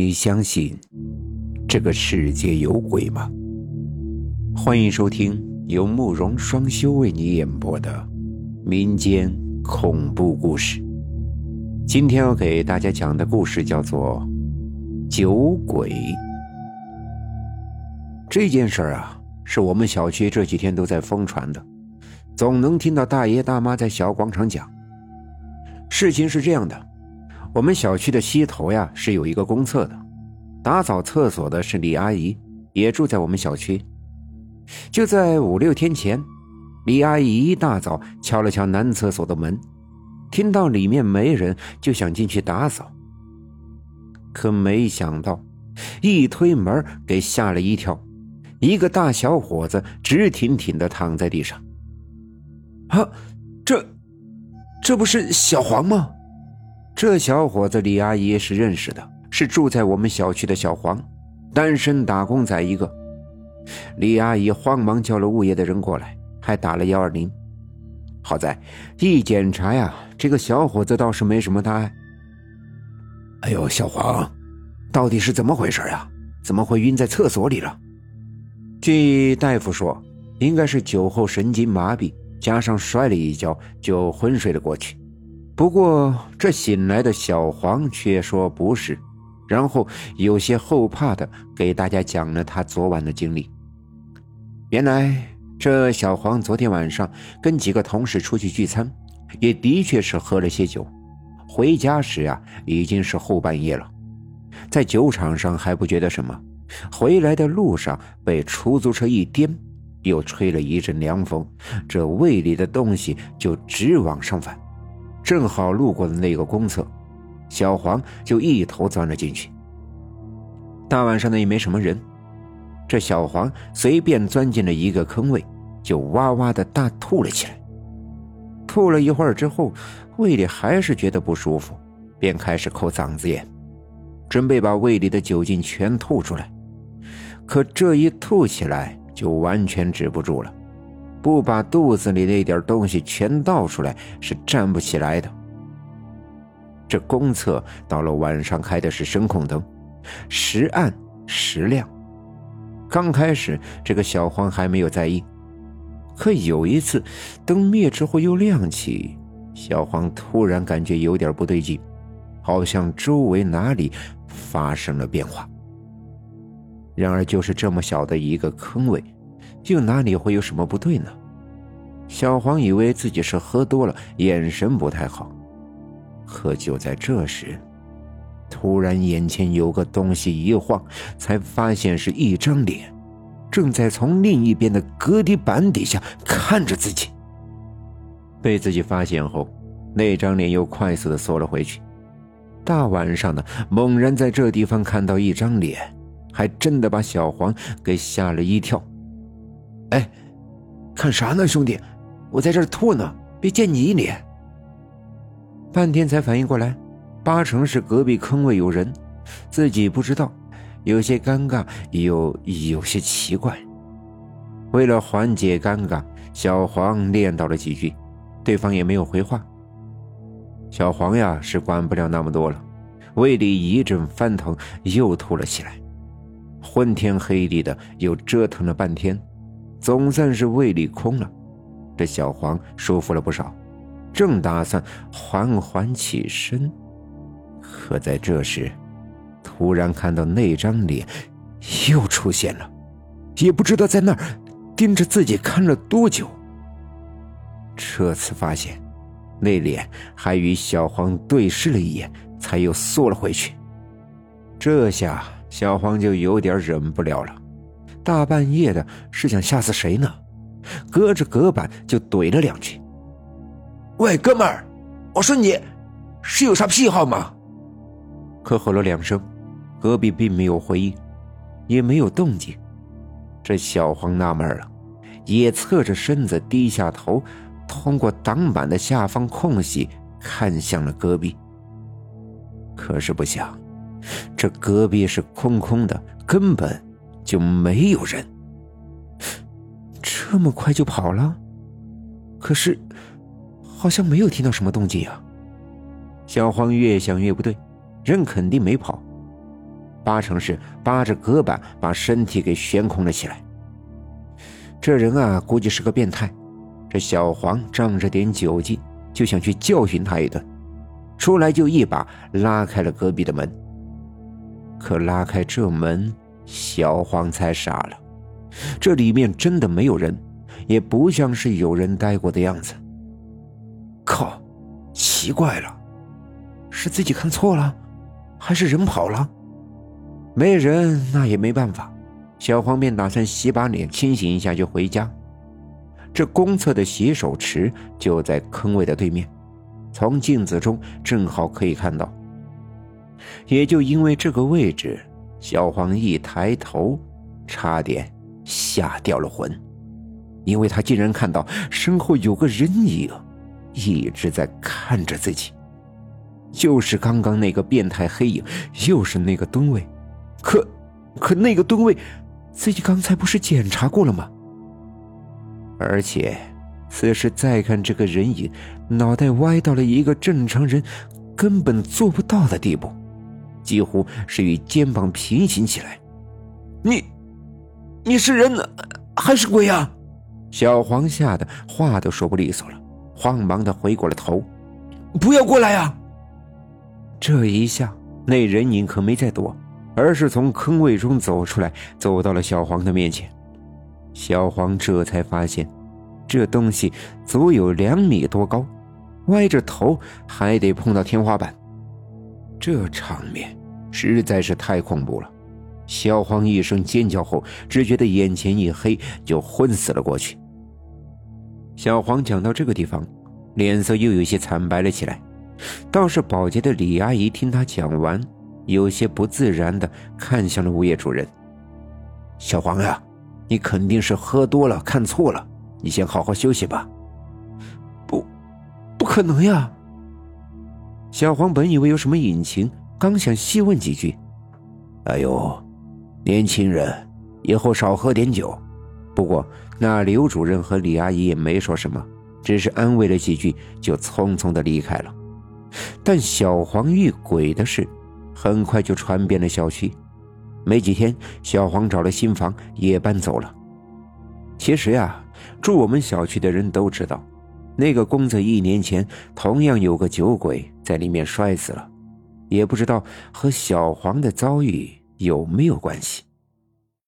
你相信这个世界有鬼吗？欢迎收听由慕容双修为你演播的民间恐怖故事。今天要给大家讲的故事叫做《酒鬼》。这件事儿啊，是我们小区这几天都在疯传的，总能听到大爷大妈在小广场讲。事情是这样的。我们小区的西头呀是有一个公厕的，打扫厕所的是李阿姨，也住在我们小区。就在五六天前，李阿姨一大早敲了敲男厕所的门，听到里面没人，就想进去打扫。可没想到，一推门给吓了一跳，一个大小伙子直挺挺的躺在地上。啊，这，这不是小黄吗？这小伙子李阿姨是认识的，是住在我们小区的小黄，单身打工仔一个。李阿姨慌忙叫了物业的人过来，还打了幺二零。好在一检查呀，这个小伙子倒是没什么大碍。哎呦，小黄，到底是怎么回事呀？怎么会晕在厕所里了？据大夫说，应该是酒后神经麻痹，加上摔了一跤，就昏睡了过去。不过，这醒来的小黄却说不是，然后有些后怕的给大家讲了他昨晚的经历。原来，这小黄昨天晚上跟几个同事出去聚餐，也的确是喝了些酒。回家时啊，已经是后半夜了，在酒场上还不觉得什么，回来的路上被出租车一颠，又吹了一阵凉风，这胃里的东西就直往上反。正好路过的那个公厕，小黄就一头钻了进去。大晚上的也没什么人，这小黄随便钻进了一个坑位，就哇哇的大吐了起来。吐了一会儿之后，胃里还是觉得不舒服，便开始抠嗓子眼，准备把胃里的酒精全吐出来。可这一吐起来，就完全止不住了。不把肚子里那点东西全倒出来是站不起来的。这公厕到了晚上开的是声控灯，时暗时亮。刚开始这个小黄还没有在意，可有一次灯灭之后又亮起，小黄突然感觉有点不对劲，好像周围哪里发生了变化。然而就是这么小的一个坑位。又哪里会有什么不对呢？小黄以为自己是喝多了，眼神不太好。可就在这时，突然眼前有个东西一晃，才发现是一张脸，正在从另一边的隔离板底下看着自己。被自己发现后，那张脸又快速的缩了回去。大晚上的，猛然在这地方看到一张脸，还真的把小黄给吓了一跳。哎，看啥呢，兄弟？我在这儿吐呢，别溅你一脸。半天才反应过来，八成是隔壁坑位有人，自己不知道，有些尴尬，又有些奇怪。为了缓解尴尬，小黄念叨了几句，对方也没有回话。小黄呀，是管不了那么多了，胃里一阵翻腾，又吐了起来，昏天黑地的，又折腾了半天。总算是胃里空了，这小黄舒服了不少，正打算缓缓起身，可在这时，突然看到那张脸又出现了，也不知道在那儿盯着自己看了多久。这次发现，那脸还与小黄对视了一眼，才又缩了回去。这下小黄就有点忍不了了。大半夜的，是想吓死谁呢？隔着隔板就怼了两句：“喂，哥们儿，我说你是有啥癖好吗？”可吼了两声，隔壁并没有回应，也没有动静。这小黄纳闷了，也侧着身子低下头，通过挡板的下方空隙看向了隔壁。可是不想，这隔壁是空空的，根本。就没有人，这么快就跑了？可是，好像没有听到什么动静啊。小黄越想越不对，人肯定没跑，八成是扒着隔板把身体给悬空了起来。这人啊，估计是个变态。这小黄仗着点酒劲，就想去教训他一顿，出来就一把拉开了隔壁的门。可拉开这门，小黄才傻了，这里面真的没有人，也不像是有人待过的样子。靠，奇怪了，是自己看错了，还是人跑了？没人，那也没办法。小黄便打算洗把脸，清醒一下就回家。这公厕的洗手池就在坑位的对面，从镜子中正好可以看到。也就因为这个位置，小黄一抬头，差点吓掉了魂，因为他竟然看到身后有个人影，一直在看着自己，就是刚刚那个变态黑影，又是那个蹲位。可，可那个吨位，自己刚才不是检查过了吗？而且，此时再看这个人影，脑袋歪到了一个正常人根本做不到的地步，几乎是与肩膀平行起来。你，你是人还是鬼啊？小黄吓得话都说不利索了，慌忙的回过了头：“不要过来呀！”这一下，那人影可没再躲。而是从坑位中走出来，走到了小黄的面前。小黄这才发现，这东西足有两米多高，歪着头还得碰到天花板。这场面实在是太恐怖了。小黄一声尖叫后，只觉得眼前一黑，就昏死了过去。小黄讲到这个地方，脸色又有些惨白了起来。倒是保洁的李阿姨听他讲完。有些不自然的看向了物业主任。小黄呀，你肯定是喝多了看错了，你先好好休息吧。不，不可能呀！小黄本以为有什么隐情，刚想细问几句。哎呦，年轻人，以后少喝点酒。不过那刘主任和李阿姨也没说什么，只是安慰了几句，就匆匆的离开了。但小黄遇鬼的事。很快就传遍了小区，没几天，小黄找了新房也搬走了。其实呀，住我们小区的人都知道，那个公子一年前同样有个酒鬼在里面摔死了，也不知道和小黄的遭遇有没有关系。